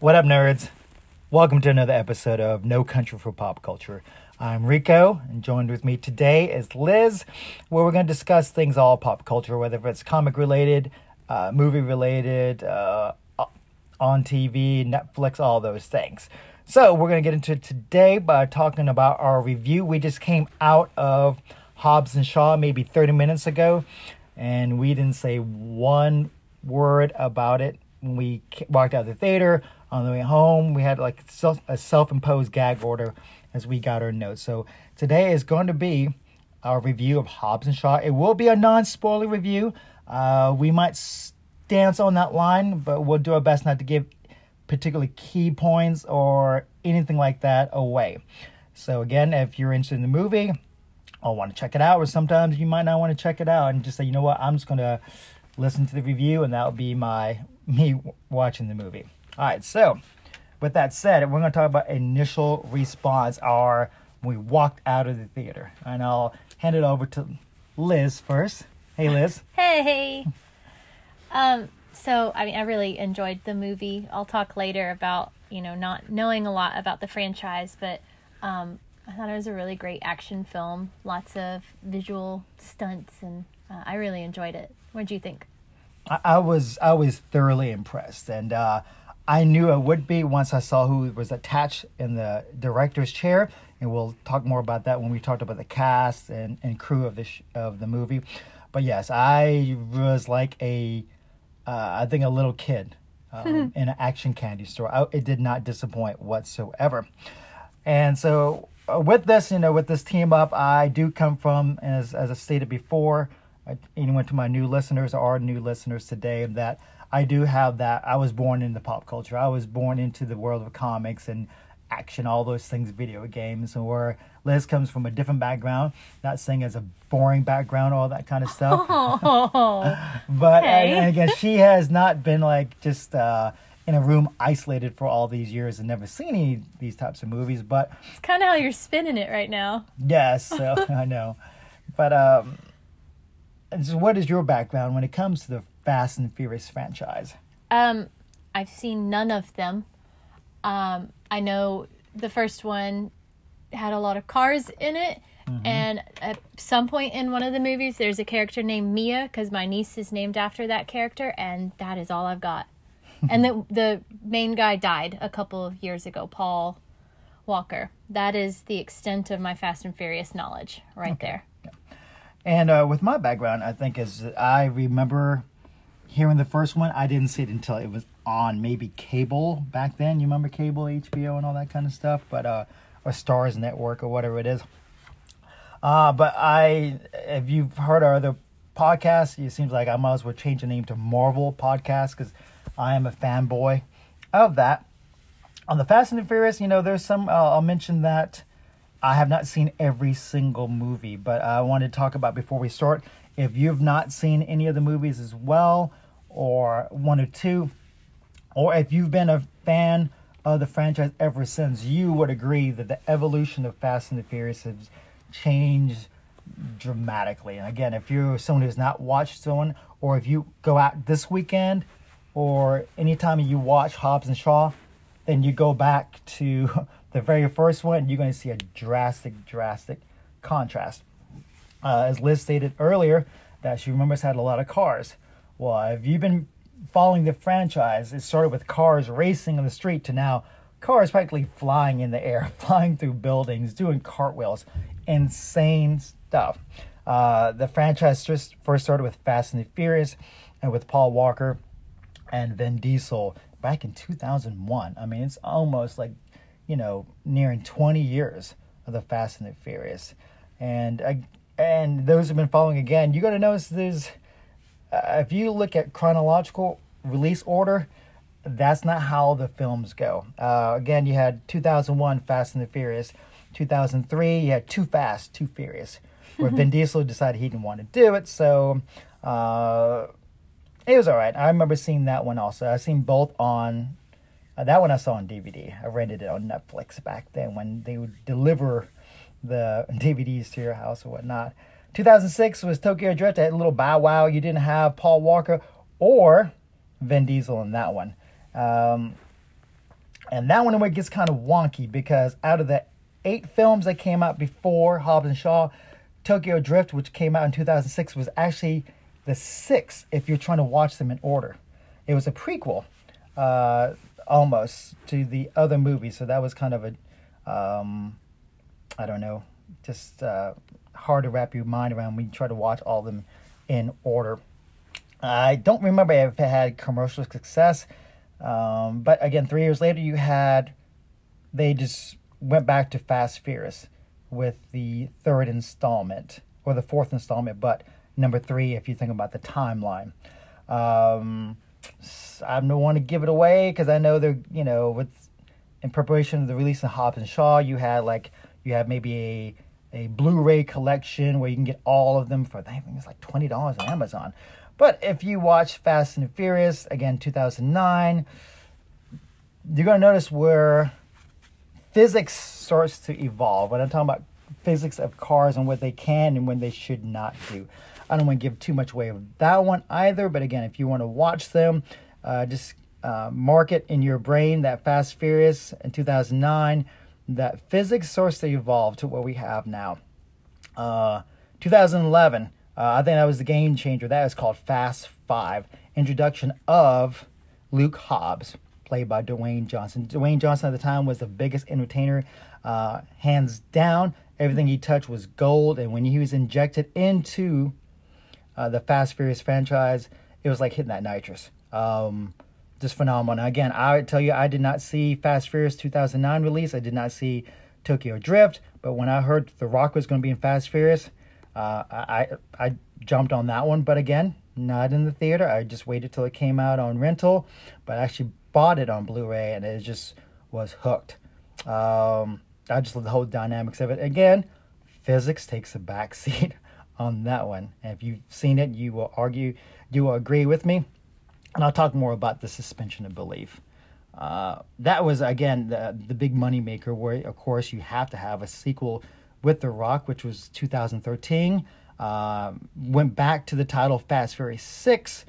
What up, nerds? Welcome to another episode of No Country for Pop Culture. I'm Rico, and joined with me today is Liz, where we're going to discuss things all pop culture, whether it's comic related, uh, movie related, uh, on TV, Netflix, all those things. So, we're going to get into today by talking about our review. We just came out of Hobbs and Shaw maybe 30 minutes ago, and we didn't say one word about it when we walked out of the theater. On the way home, we had like a self imposed gag order as we got our notes. So today is going to be our review of Hobbs and Shaw. It will be a non spoiler review. Uh, we might dance on that line, but we'll do our best not to give particularly key points or anything like that away. So again, if you're interested in the movie or want to check it out, or sometimes you might not want to check it out and just say, you know what, I'm just gonna listen to the review, and that'll be my me watching the movie. All right, so with that said, we're going to talk about initial response, our we walked out of the theater. And I'll hand it over to Liz first. Hey, Liz. hey. Um, so, I mean, I really enjoyed the movie. I'll talk later about, you know, not knowing a lot about the franchise, but um, I thought it was a really great action film. Lots of visual stunts, and uh, I really enjoyed it. What do you think? I, I was I was thoroughly impressed, and uh, I knew it would be once I saw who was attached in the director's chair, and we'll talk more about that when we talked about the cast and, and crew of the sh- of the movie. But yes, I was like a, uh, I think a little kid um, in an action candy store. I, it did not disappoint whatsoever. And so uh, with this, you know, with this team up, I do come from, as as I stated before, anyone to my new listeners or new listeners today, that I do have that. I was born into pop culture. I was born into the world of comics and action, all those things, video games, Or Liz comes from a different background. Not saying as a boring background, all that kind of stuff. Oh, but okay. and, and again, she has not been like just uh, in a room isolated for all these years and never seen any these types of movies. But it's kind of how you're spinning it right now. Yes, so I know. But um, so what is your background when it comes to the Fast and Furious franchise? Um, I've seen none of them. Um, I know the first one had a lot of cars in it. Mm-hmm. And at some point in one of the movies, there's a character named Mia because my niece is named after that character, and that is all I've got. and the the main guy died a couple of years ago, Paul Walker. That is the extent of my Fast and Furious knowledge, right okay. there. And uh, with my background, I think is I remember hearing the first one, I didn't see it until it was on maybe cable back then. You remember cable, HBO, and all that kind of stuff, but uh, or Starz Network or whatever it is. Uh, but I, if you've heard our other podcasts, it seems like I might as well change the name to Marvel Podcast because I am a fanboy of that. On the Fast and the Furious, you know, there's some. Uh, I'll mention that I have not seen every single movie, but I wanted to talk about before we start. If you've not seen any of the movies as well, or one or two, or if you've been a fan of the franchise ever since, you would agree that the evolution of Fast and the Furious has changed dramatically. And again, if you're someone who's not watched someone, or if you go out this weekend, or anytime you watch Hobbs and Shaw, then you go back to the very first one, you're going to see a drastic, drastic contrast. Uh, as Liz stated earlier, that she remembers had a lot of cars. Well, if you've been following the franchise? It started with cars racing on the street to now cars practically flying in the air, flying through buildings, doing cartwheels, insane stuff. Uh, the franchise just first started with Fast and the Furious and with Paul Walker and Vin Diesel back in 2001. I mean, it's almost like, you know, nearing 20 years of the Fast and the Furious. And uh, and those have been following again, you're going to notice there's uh, if you look at chronological release order, that's not how the films go. Uh, again, you had 2001 Fast and the Furious, 2003 you had Too Fast, Too Furious, where Vin Diesel decided he didn't want to do it, so uh, it was all right. I remember seeing that one also. I've seen both on uh, that one I saw on DVD. I rented it on Netflix back then when they would deliver the DVDs to your house or whatnot. 2006 was Tokyo Drift. That little Bow Wow. You didn't have Paul Walker or Vin Diesel in that one. Um, and that one it gets kind of wonky because out of the eight films that came out before Hobbs and Shaw, Tokyo Drift, which came out in 2006, was actually the sixth if you're trying to watch them in order. It was a prequel, uh, almost to the other movies, so that was kind of a, um, I don't know, just uh, hard to wrap your mind around when you try to watch all of them in order. I don't remember if it had commercial success, um, but again, three years later, you had they just went back to Fast Furious with the third installment or the fourth installment, but number three if you think about the timeline. Um, I don't want to give it away because I know they're you know with in preparation of the release of Hobbs and Shaw, you had like you have maybe a a Blu-ray collection where you can get all of them for I think it's like twenty dollars on Amazon. But if you watch Fast and Furious again, two thousand nine, you're gonna notice where physics starts to evolve. When I'm talking about physics of cars and what they can and when they should not do. I don't want to give too much away of that one either. But again, if you want to watch them, uh, just uh, mark it in your brain that Fast Furious in 2009, that physics source to evolved to what we have now. Uh, 2011, uh, I think that was the game changer. That is called Fast Five. Introduction of Luke Hobbs, played by Dwayne Johnson. Dwayne Johnson at the time was the biggest entertainer, uh, hands down. Everything he touched was gold, and when he was injected into uh, the Fast Furious franchise, it was like hitting that nitrous. Um, just phenomenal. Again, I tell you, I did not see Fast Furious 2009 release. I did not see Tokyo Drift, but when I heard The Rock was going to be in Fast Furious, uh, I I jumped on that one. But again, not in the theater. I just waited till it came out on rental, but I actually bought it on Blu-ray, and it just was hooked. Um, I just love the whole dynamics of it. Again, physics takes a backseat on that one. And if you've seen it, you will argue, you will agree with me. And I'll talk more about the suspension of belief. Uh, that was again the the big money maker. Where of course you have to have a sequel with The Rock, which was 2013. Uh, went back to the title Fast Furious Six,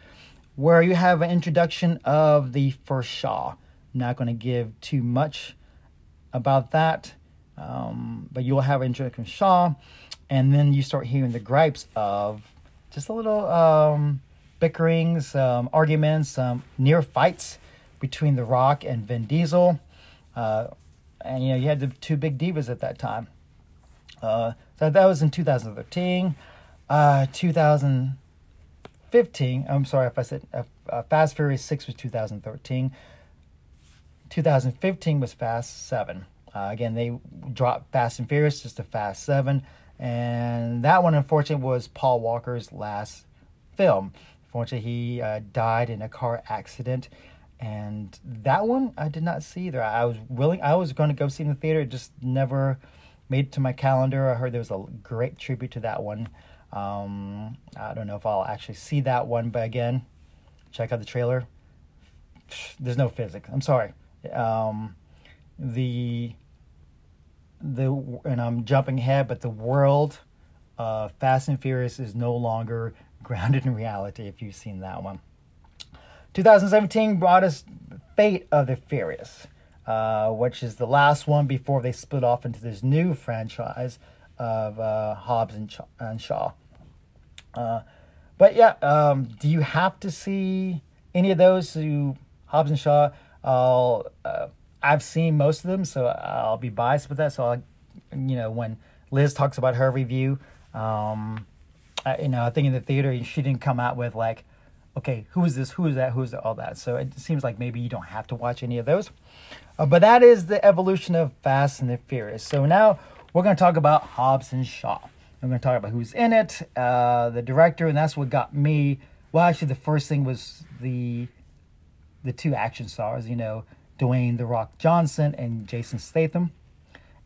where you have an introduction of the first Shaw. not going to give too much about that, um, but you'll have an introduction of Shaw and then you start hearing the gripes of just a little um, bickerings, um, arguments, um, near fights between The Rock and Vin Diesel. Uh, and you know, you had the two big divas at that time. Uh, so that was in 2013. Uh, 2015, I'm sorry if I said uh, uh, Fast Furious 6 was 2013. 2015 was Fast 7. Uh, again, they dropped Fast and Furious just to Fast 7. And that one, unfortunately, was Paul Walker's last film. Unfortunately, he uh, died in a car accident. And that one I did not see either. I was willing, I was going to go see in the theater, it just never made it to my calendar. I heard there was a great tribute to that one. Um, I don't know if I'll actually see that one, but again, check out the trailer. There's no physics. I'm sorry. Um, the the and I'm jumping ahead, but the world uh, Fast and Furious is no longer grounded in reality. If you've seen that one, 2017 brought us Fate of the Furious, uh, which is the last one before they split off into this new franchise of uh, Hobbs and, Ch- and Shaw. Uh, but yeah, um, do you have to see any of those? Who Hobbs and Shaw? I'll uh, I've seen most of them, so I'll be biased with that. So, I, you know, when Liz talks about her review, um, I, you know, I think in the theater she didn't come out with like, okay, who is this, who is that, who is all that. So it seems like maybe you don't have to watch any of those. Uh, but that is the evolution of Fast and the Furious. So now we're going to talk about Hobbs and Shaw. I'm going to talk about who's in it, uh, the director, and that's what got me. Well, actually, the first thing was the the two action stars. You know, Dwayne The Rock Johnson and Jason Statham.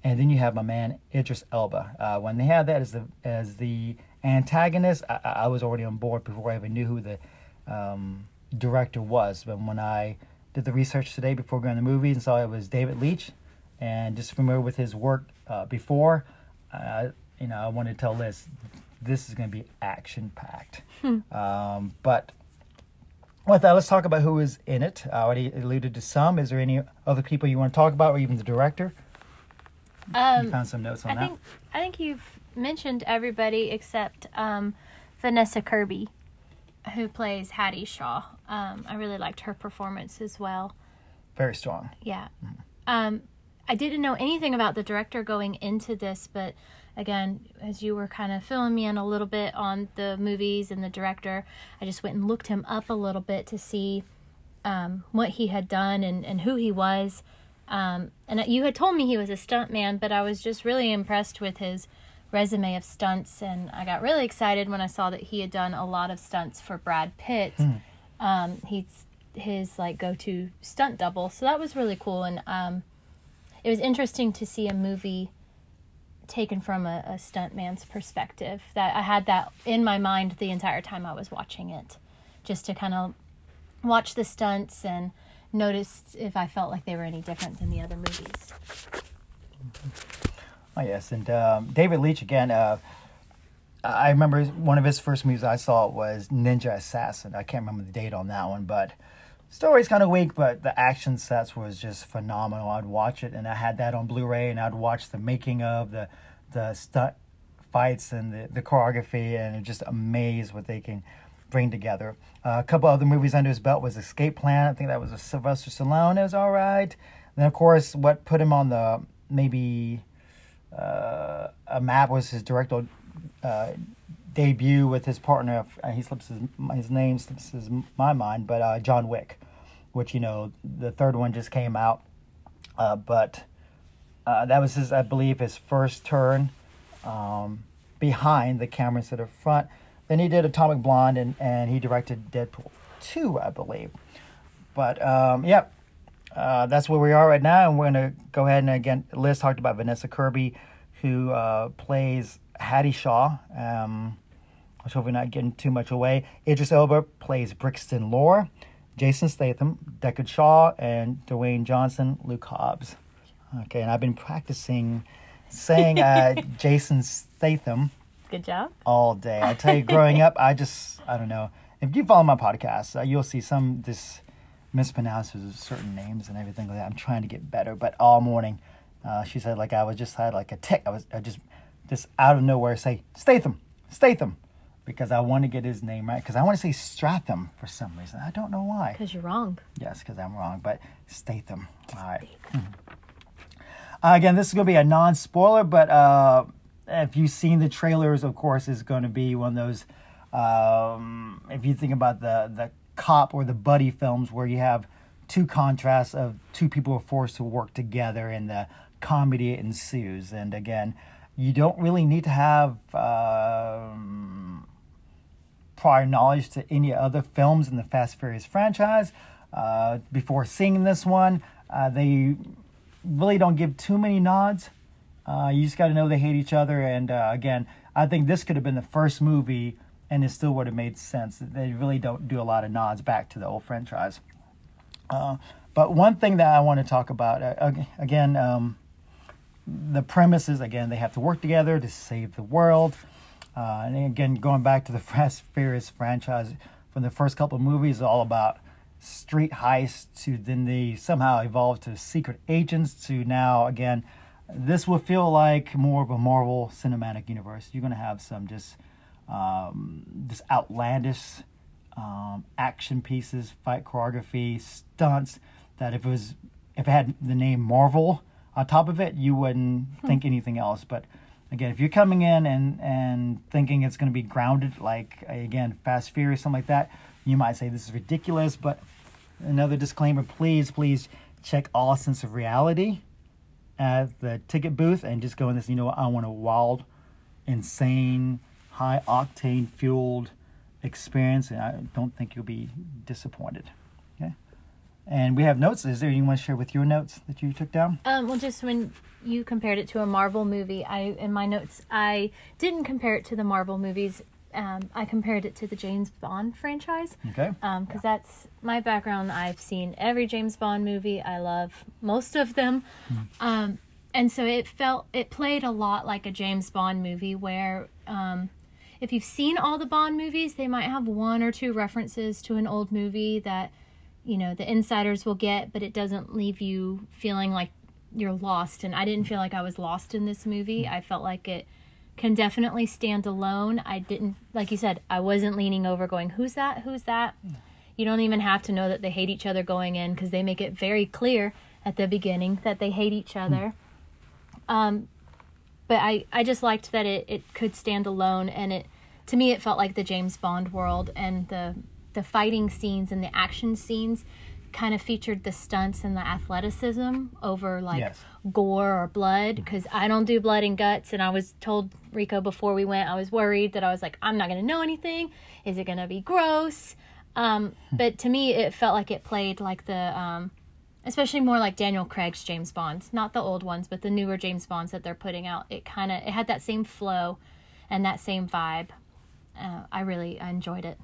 And then you have my man Idris Elba. Uh, when they had that as the as the antagonist, I, I, was already on board before I even knew who the um, director was. But when I did the research today before going to the movie and saw it was David Leitch, and just familiar with his work uh, before, uh, you know, I wanted to tell Liz this is going to be action packed. Hmm. Um, but with that, let's talk about who is in it. I already alluded to some. Is there any other people you want to talk about, or even the director? you Um, found some notes on I that. think I think you've mentioned everybody except um, Vanessa Kirby, who plays Hattie Shaw. Um, I really liked her performance as well. Very strong. Yeah. Um, I didn't know anything about the director going into this, but again, as you were kind of filling me in a little bit on the movies and the director, I just went and looked him up a little bit to see um, what he had done and, and who he was. Um, and you had told me he was a stuntman, but I was just really impressed with his resume of stunts, and I got really excited when I saw that he had done a lot of stunts for Brad Pitt. Um, he's his like go-to stunt double, so that was really cool, and um, it was interesting to see a movie taken from a, a stuntman's perspective. That I had that in my mind the entire time I was watching it, just to kind of watch the stunts and notice if I felt like they were any different than the other movies. Oh yes, and um, David Leitch again. Uh, I remember one of his first movies I saw was Ninja Assassin. I can't remember the date on that one, but story's kind of weak, but the action sets was just phenomenal. I'd watch it, and I had that on Blu-ray, and I'd watch the making of the the stunt fights and the, the choreography, and just amazed what they can bring together. Uh, a couple other movies under his belt was Escape Plan. I think that was a Sylvester Stallone. It was all right. Then of course, what put him on the maybe uh, a map was his director uh, debut with his partner. Uh, he slips his, his name slips his my mind, but uh, John Wick, which you know the third one just came out, uh, but uh, that was his I believe his first turn um, behind the camera instead of front. Then he did Atomic Blonde and, and he directed Deadpool two, I believe. But um, yep, uh, that's where we are right now, and we're gonna go ahead and again. Liz talked about Vanessa Kirby, who uh, plays Hattie Shaw. Um, let's hope we're not getting too much away. Idris Elba plays Brixton Lore. Jason Statham, Deckard Shaw, and Dwayne Johnson, Luke Hobbs. Okay, and I've been practicing saying uh, Jason Statham Good job. all day. I tell you, growing up, I just I don't know. If you follow my podcast, uh, you'll see some this mispronounces of certain names and everything like that. I'm trying to get better, but all morning, uh, she said like I was just had like a tick. I was I just just out of nowhere say Statham, Statham, because I want to get his name right. Because I want to say Stratham for some reason. I don't know why. Because you're wrong. Yes, because I'm wrong, but Statham. All right. Uh, again, this is going to be a non spoiler, but uh, if you've seen the trailers, of course, is going to be one of those. Um, if you think about the the cop or the buddy films where you have two contrasts of two people are forced to work together and the comedy ensues. And again, you don't really need to have um, prior knowledge to any other films in the Fast Furious franchise. Uh, before seeing this one, uh, they really don't give too many nods. Uh, you just got to know they hate each other. And uh, again, I think this could have been the first movie, and it still would have made sense. They really don't do a lot of nods back to the old franchise. Uh, but one thing that I want to talk about uh, again, um, the premise is again they have to work together to save the world. Uh, and again, going back to the Fast Furious franchise, from the first couple of movies, all about street heists to then they somehow evolved to secret agents to now again this will feel like more of a marvel cinematic universe you're going to have some just um, just outlandish um, action pieces fight choreography stunts that if it was if it had the name marvel on top of it you wouldn't hmm. think anything else. But again if you're coming in and and thinking it's going to be grounded like again fast furious something like that you might say this is ridiculous. But another disclaimer please please check all sense of reality at the ticket booth and just go in this you know what, i want a wild insane high octane fueled experience and i don't think you'll be disappointed and we have notes is there anything you want to share with your notes that you took down Um, well, just when you compared it to a Marvel movie, I in my notes I didn't compare it to the Marvel movies. Um, I compared it to the James Bond franchise okay because that's my background. I've seen every James Bond movie. I love most of them, um, and so it felt it played a lot like a James Bond movie where um, if you've seen all the Bond movies, they might have one or two references to an old movie that you know the insiders will get, but it doesn't leave you feeling like you're lost. And I didn't feel like I was lost in this movie. Mm-hmm. I felt like it can definitely stand alone. I didn't, like you said, I wasn't leaning over going, "Who's that? Who's that?" Mm. You don't even have to know that they hate each other going in because they make it very clear at the beginning that they hate each mm. other. Um, but I, I just liked that it, it could stand alone and it to me it felt like the James Bond world and the the fighting scenes and the action scenes kind of featured the stunts and the athleticism over like Yes. gore or blood because I don't do blood and guts and I was told Rico before we went I was worried that I was like I'm not gonna know anything is it gonna be gross um, but to me it felt like it played like the um, especially more like Daniel Craig's James Bonds, not the old ones, but the newer James Bonds that they're putting out. It kind of it had that same flow and that same vibe. Uh, I really I enjoyed it.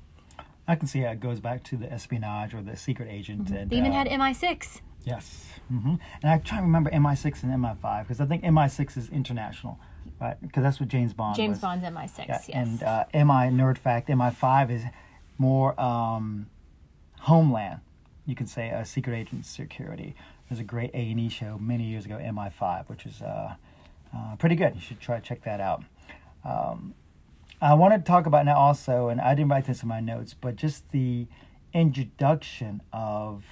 I can see how it goes back to the espionage or the secret agent. And, They even uh, had MI6. Yes. hmm And I try to remember MI6 and MI5 because I think MI6 is international, right? Because that's what James Bond James was. Bond's MI6. Yeah, yes. And uh, MI Nerd Fact MI5 is more um, Homeland. You can say a secret agent security. There's a great A and E show many years ago, MI5, which is uh, uh, pretty good. You should try to check that out. Um, I want to talk about now also, and I didn't write this in my notes, but just the introduction of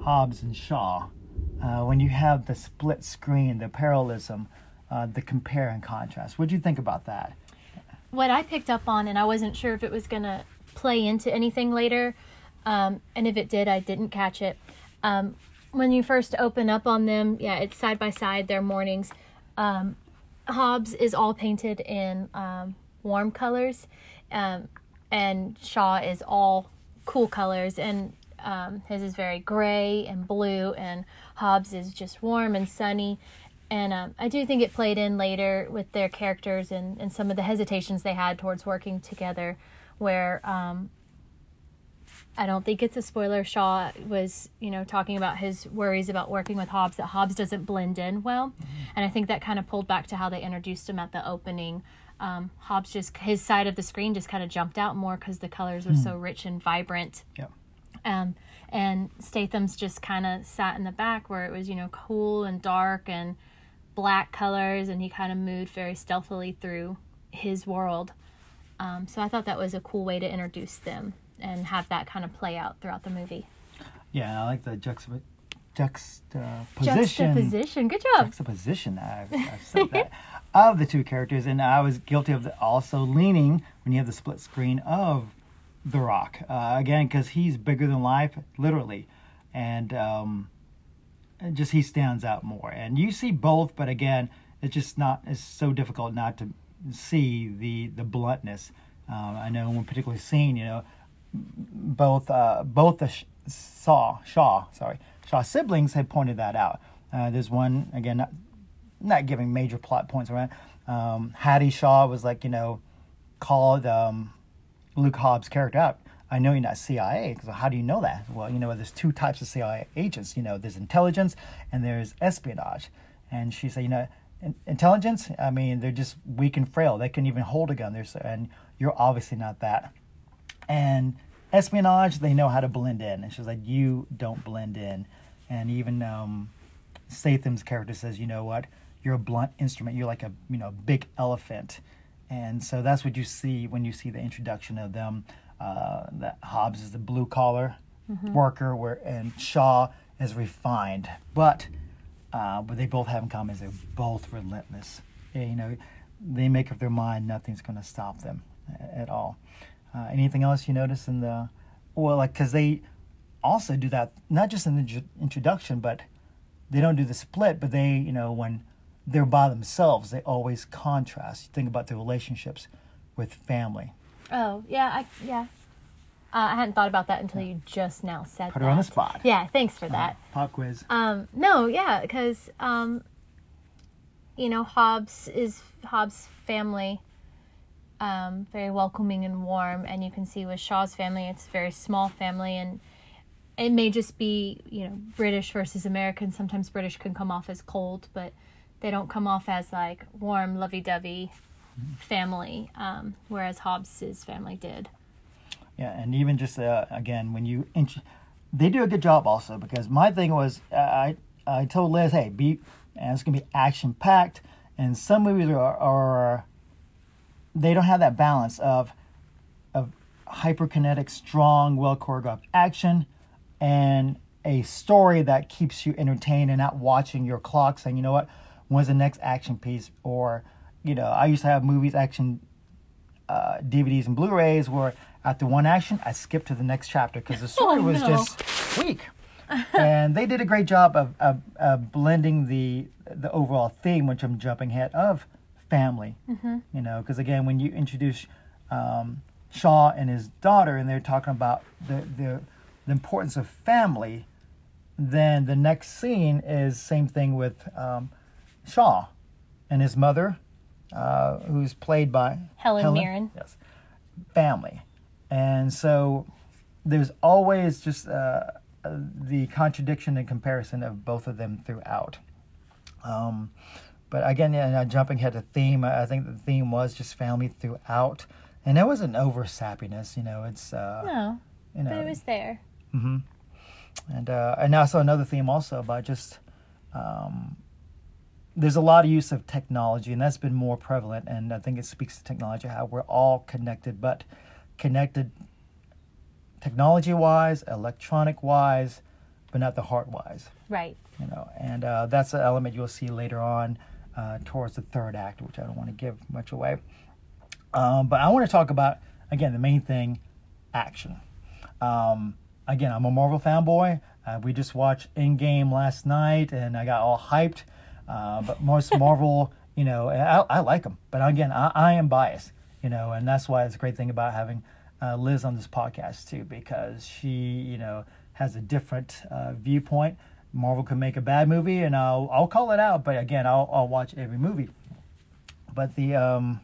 Hobbs and Shaw. Uh, when you have the split screen, the parallelism, uh, the compare and contrast. What do you think about that? what I picked up on, and I wasn't sure if it was going to play into anything later, um, and if it did, I didn't catch it. Um, when you first open up on them, yeah, it's side by side, their mornings. Um, Hobbs is all painted in um, warm colors, um, and Shaw is all cool colors, and um, his is very gray and blue, and Hobbs is just warm and sunny. And um, I do think it played in later with their characters and, and some of the hesitations they had towards working together, where um, I don't think it's a spoiler. Shaw was, you know, talking about his worries about working with Hobbs, that Hobbs doesn't blend in well. And I think that kind of pulled back to how they introduced him at the opening. Um, Hobbs just, his side of the screen just kind of jumped out more because the colors were so rich and vibrant. Yeah. Um, and Statham's just kind of sat in the back where it was, you know, cool and dark and black colors, and he kind of moved very stealthily through his world. Um, so I thought that was a cool way to introduce them and have that kind of play out throughout the movie. Yeah, I like the juxtap- juxtaposition. Juxtaposition. Good job. Juxtaposition. I've, I've said that of the two characters, and I was guilty of also leaning when you have the split screen of The Rock uh, again because he's bigger than life, literally, and um, just he stands out more. And you see both, but again, it's just not. It's so difficult not to see the the bluntness. Um, I know in one particular scene, you know, both uh, both the Sh- Shaw Shaw sorry Shaw siblings had pointed that out. Uh, there's one again, not, not giving major plot points around. Um, Hattie Shaw was like you know called um, Luke Hobbs' character out. I know you're not CIA because how do you know that? Well, you know there's two types of CIA agents. You know there's intelligence and there's espionage. And she said, you know, in- intelligence. I mean, they're just weak and frail. They can even hold a gun. There's and you're obviously not that and espionage they know how to blend in and she's like you don't blend in and even um, statham's character says you know what? You're a blunt instrument. You're like a you know big elephant. And so that's what you see when you see the introduction of them uh, that hobbs is the blue collar worker where and shaw is refined. But uh, what they both have in common is they're both relentless. Yeah, you know they make up their mind nothing's going to stop them at all. Uh, anything else you notice in the well, like because they also do that not just in the introduction, but they don't do the split. But they, you know, when they're by themselves, they always contrast. You think about their relationships with family. Oh, yeah, I yeah. Uh, I hadn't thought about that until you just now said Put that. her on the spot. Yeah, thanks for that. Pop quiz. Um, no, yeah, because um, you know, Hobbs is Hobbs' family, um, very welcoming and warm, and you can see with Shaw's family, it's a very small family, and it may just be you know British versus American. Sometimes British can come off as cold, but they don't come off as like warm, lovey-dovey family, um, whereas Hobbs's family did. Yeah, and even just uh, again when you int- they do a good job also because my thing was I I told Liz, hey, be and it's gonna be action packed, and some movies are, are they don't have that balance of of hyperkinetic, strong, well choreographed action, and a story that keeps you entertained and not watching your clock saying, you know what, when's the next action piece? Or, you know, I used to have movies, action uh, DVDs and Blu-rays where after one action, I skipped to the next chapter because the story Oh, was no. just weak. and they did a great job of, of, of blending the the overall theme, which I'm jumping ahead of family. Mm-hmm. You know, because again, when you introduce um, Shaw and his daughter, and they're talking about the, the the importance of family, then the next scene is same thing with um, Shaw and his mother, uh, who's played by Helen Mirren. Yes, family, and so there's always just uh, the contradiction and comparison of both of them throughout. Um, but again, yeah, jumping ahead to theme, I think the theme was just family throughout, and it wasn't over sappiness. You know, it's uh, No, you know, but it was there. And uh, and I also another theme also about just um, there's a lot of use of technology, and that's been more prevalent. And I think it speaks to technology how we're all connected, but connected technology wise, electronic wise, but not the heart wise. Right. You know, and uh, that's an element you'll see later on uh, towards the third act, which I don't want to give much away. Um, but I want to talk about again the main thing, action. Um, again, I'm a Marvel fanboy. Uh, we just watched Endgame last night, and I got all hyped. Uh, but most Marvel, you know, I, I like them. But again, I, I am biased, you know, and that's why it's a great thing about having uh, Liz on this podcast too, because she, you know, has a different uh, viewpoint. Marvel can make a bad movie, and I'll I'll call it out. But again, I'll I'll watch every movie. But the um,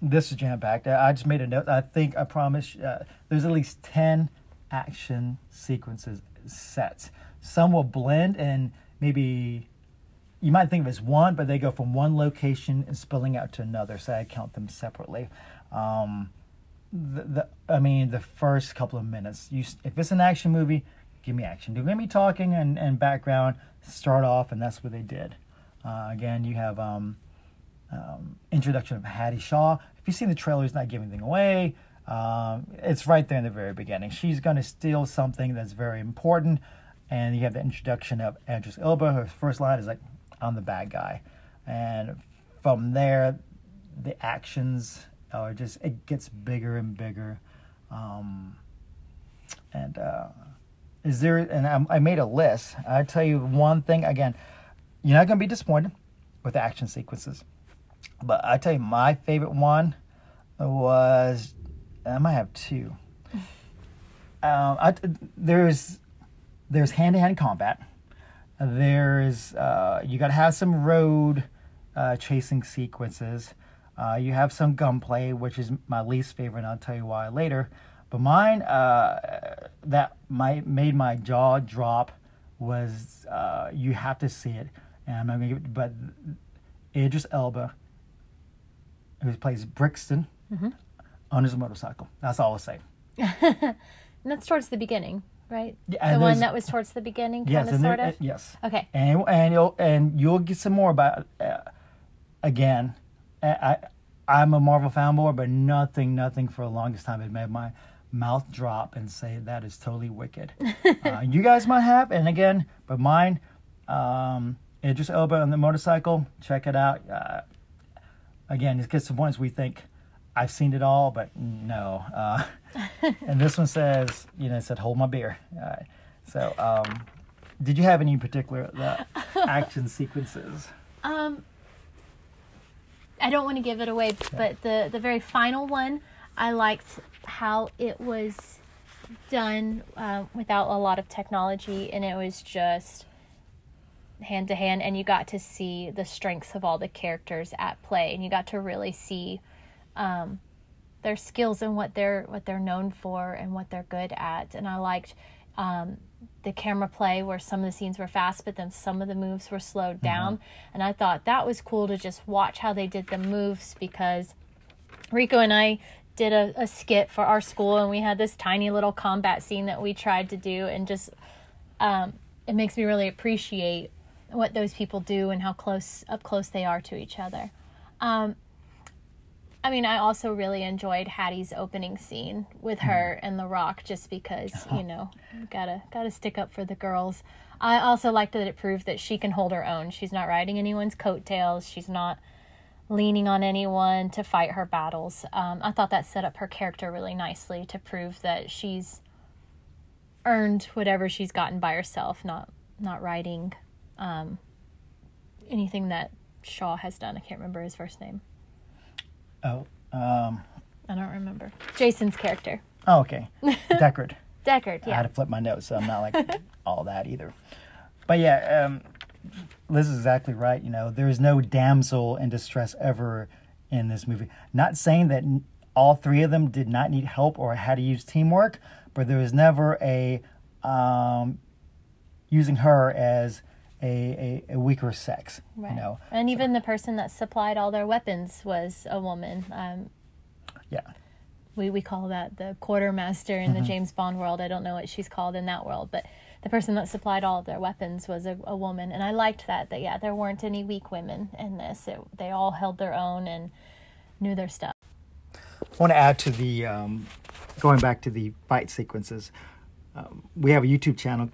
this is jam packed. I just made a note. I think I promise uh, there's at least ten action sequences sets. Some will blend and maybe you might think of as one, but they go from one location and spilling out to another. So I count them separately. Um, the, the I mean, the first couple of minutes. You if it's an action movie, give me action. Don't give me talking and, and background. Start off, and that's what they did. Uh, again, you have um, um, introduction of Hattie Shaw. If you've seen the trailer, it's not giving anything away. Um, it's right there in the very beginning. She's going to steal something that's very important, and you have the introduction of Idris Elba. Her first line is like, "I'm the bad guy," and from there, the actions are just it gets bigger and bigger. Um, and uh, is there? And I, I made a list. I tell you one thing again. You're not going to be disappointed with action sequences. But I tell you, my favorite one was I might have two. Um, I, there's there's hand to hand combat. There's uh, you got to have some road uh, chasing sequences. Uh, you have some gunplay, which is my least favorite. and I'll tell you why later. But mine uh, that my made my jaw drop was uh, you have to see it, and I'm gonna give. But Idris Elba, who plays Brixton, on his motorcycle. That's all I'll say. And that's towards the beginning, right? Yeah, the one that was towards the beginning, Yes, kind of, and there- sort of. uh, yes. Okay. and and you'll and you'll get some more about uh, again. I, I I'm a Marvel fanboy, but nothing, nothing for the longest time had made my mouth drop and say that is totally wicked. uh, you guys might have, and again, but mine, um, Idris Elba on the motorcycle. Check it out. Uh, again, it gets to points we think I've seen it all, but no. Uh, and this one says, you know, it said hold my beer. Uh, so, um, did you have any particular uh, action sequences? Um, I don't want to give it away, but the the very final one, I liked how it was done uh, without a lot of technology, and it was just hand to hand, and you got to see the strengths of all the characters at play, and you got to really see um, their skills and what they're what they're known for and what they're good at, and I liked. um, the camera play where some of the scenes were fast, but then some of the moves were slowed down. And I thought that was cool to just watch how they did the moves because Rico and I did a, a skit for our school and we had this tiny little combat scene that we tried to do and just um, it makes me really appreciate what those people do and how close up close they are to each other. Um, I mean, I also really enjoyed Hattie's opening scene with her and The Rock, just because you know, gotta gotta stick up for the girls. I also liked that it proved that she can hold her own. She's not riding anyone's coattails. She's not leaning on anyone to fight her battles. Um, I thought that set up her character really nicely to prove that she's earned whatever she's gotten by herself, not not riding um, anything that Shaw has done. I can't remember his first name. Oh, um, I don't remember. Jason's character. oh okay. Deckard. Deckard, Yeah. I had to flip my notes, so I'm not like all that either. But yeah, um, Liz is exactly right. You know, there is no damsel in distress ever in this movie. Not saying that all three of them did not need help or had to use teamwork, but there was never a um, using her as a, a, a weaker sex. Right. You know, And even the person that supplied all their weapons was a woman. Um, yeah. we, we call that the quartermaster in the James Bond world. I don't know what she's called in that world, but the person that supplied all of their weapons was a, a woman. And I liked that, that, yeah, there weren't any weak women in this. It, they all held their own and knew their stuff. I want to add to the um, going back to the fight sequences. Um, we have a YouTube channel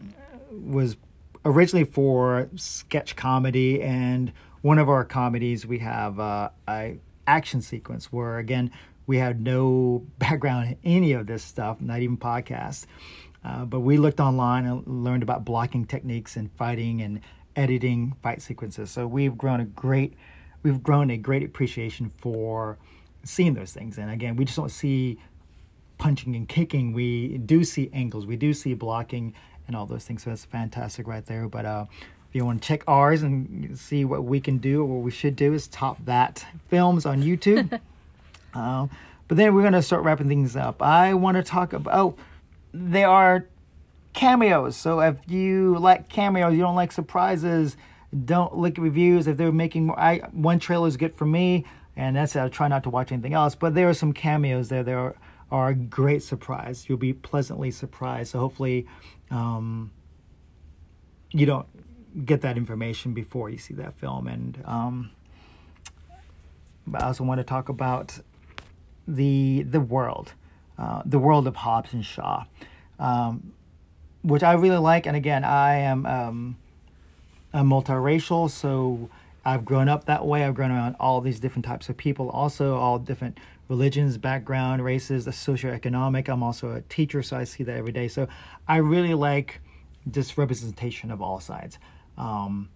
was originally for sketch comedy, and one of our comedies we have uh, a action sequence where again we had no background in any of this stuff, not even podcasts. Uh, but we looked online and learned about blocking techniques and fighting and editing fight sequences. So we've grown a great, we've grown a great appreciation for seeing those things. And again, we just don't see punching and kicking. We do see angles. We do see blocking and all those things. So that's fantastic right there. But uh, if you want to check ours and see what we can do or what we should do, is top that films on YouTube. Um, but then we're going to start wrapping things up. I want to talk about, oh, there are cameos. So if you like cameos, you don't like surprises, don't look at reviews. If they're making more, I, one trailer is good for me, and that's it. I try not to watch anything else. But there are some cameos there. There are, are a great surprise. You'll be pleasantly surprised. So hopefully, um, you don't get that information before you see that film. And um, I also want to talk about the the world, uh, the world of Hobbs and Shaw, um, which I really like. And again, I am um, a multiracial, so I've grown up that way. I've grown around all these different types of people, also all different religions, background, races, the socioeconomic. I'm also a teacher, so I see that every day. So I really like this representation of all sides. Um,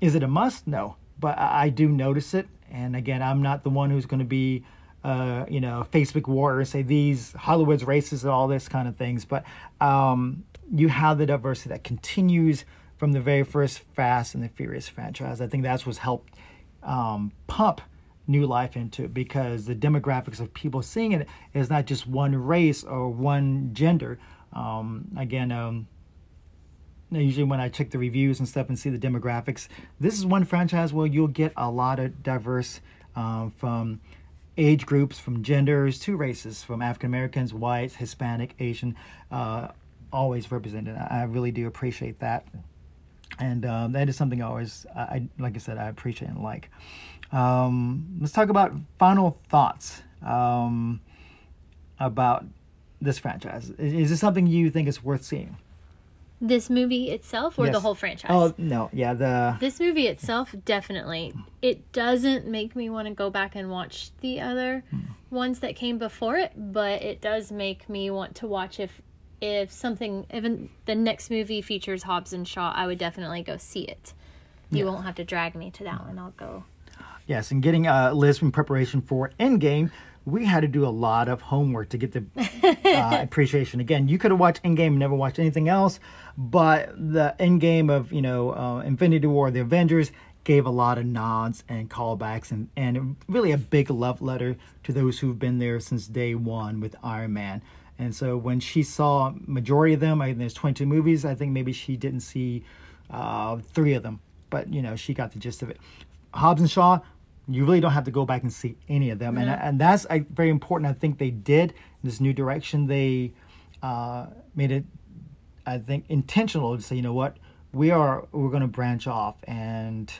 is it a must? No, but I, I do notice it. And again, I'm not the one who's going to be, uh, you know, Facebook warrior, say these Hollywood's racist and all this kind of things. But um, you have the diversity that continues from the very first Fast and the Furious franchise. I think that's what's helped um, pump new life into because the demographics of people seeing it is not just one race or one gender. Um, again, um, usually when I check the reviews and stuff and see the demographics, this is one franchise where you'll get a lot of diverse um, from age groups, from genders to races, from African Americans, whites, Hispanic, Asian, uh, always represented. I really do appreciate that, and um, that is something I always, I like I said, I appreciate and like. Um, let's talk about final thoughts um, about this franchise. Is, is this something you think is worth seeing? This movie itself or the whole franchise? Oh no, yeah, the This movie itself, definitely. It doesn't make me want to go back and watch the other ones that came before it, but it does make me want to watch if if something even the next movie features Hobbs and Shaw, I would definitely go see it. You won't have to drag me to that one. I'll go. Yes, and getting a list in preparation for Endgame, we had to do a lot of homework to get the uh, appreciation. Again, you could have watched Endgame, and never watched anything else, but the Endgame of you know uh, Infinity War, the Avengers gave a lot of nods and callbacks, and and really a big love letter to those who've been there since day one with Iron Man. And so when she saw majority of them, I think there's 22 movies. I think maybe she didn't see uh, three of them, but you know she got the gist of it. Hobbs and Shaw, you really don't have to go back and see any of them, and and that's uh, very important. I think they did this new direction. They uh, made it, I think, intentional to say, you know what, we are we're going to branch off, and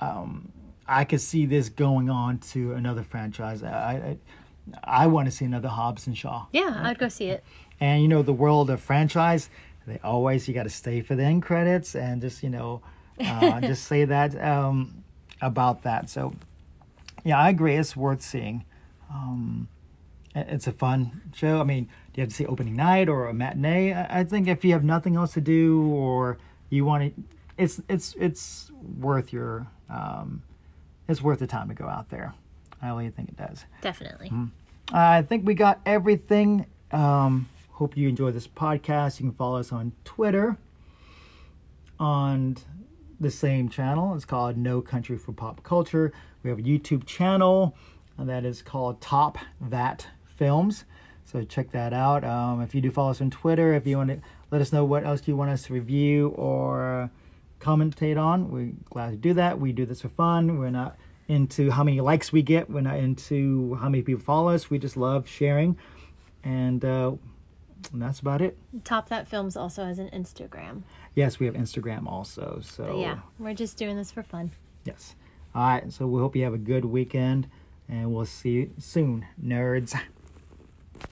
um, I could see this going on to another franchise. I I, I want to see another Hobbs and Shaw. Yeah, I'd go see it. And you know the world of franchise, they always you got to stay for the end credits and just you know uh, just say that um, about that. So yeah, I agree. It's worth seeing. Um, it's a fun show. I mean, do you have to see opening night or a matinee? I I think if you have nothing else to do or you want to, it's it's it's worth your um, it's worth the time to go out there. I really think it does. Definitely. I think we got everything. Um, hope you enjoy this podcast. You can follow us on Twitter on the same channel. It's called No Country for Pop Culture. We have a YouTube channel and that is called Top That Films. So check that out. Um, if you do follow us on Twitter, if you want to let us know what else you want us to review or commentate on, we're glad to do that. We do this for fun. We're not into how many likes we get. We're not into how many people follow us. We just love sharing, and, uh, and that's about it. Top That Films also has an Instagram. Yes, we have Instagram also. So But yeah, we're just doing this for fun. yes. All right. So we hope you have a good weekend, and we'll see you soon, nerds.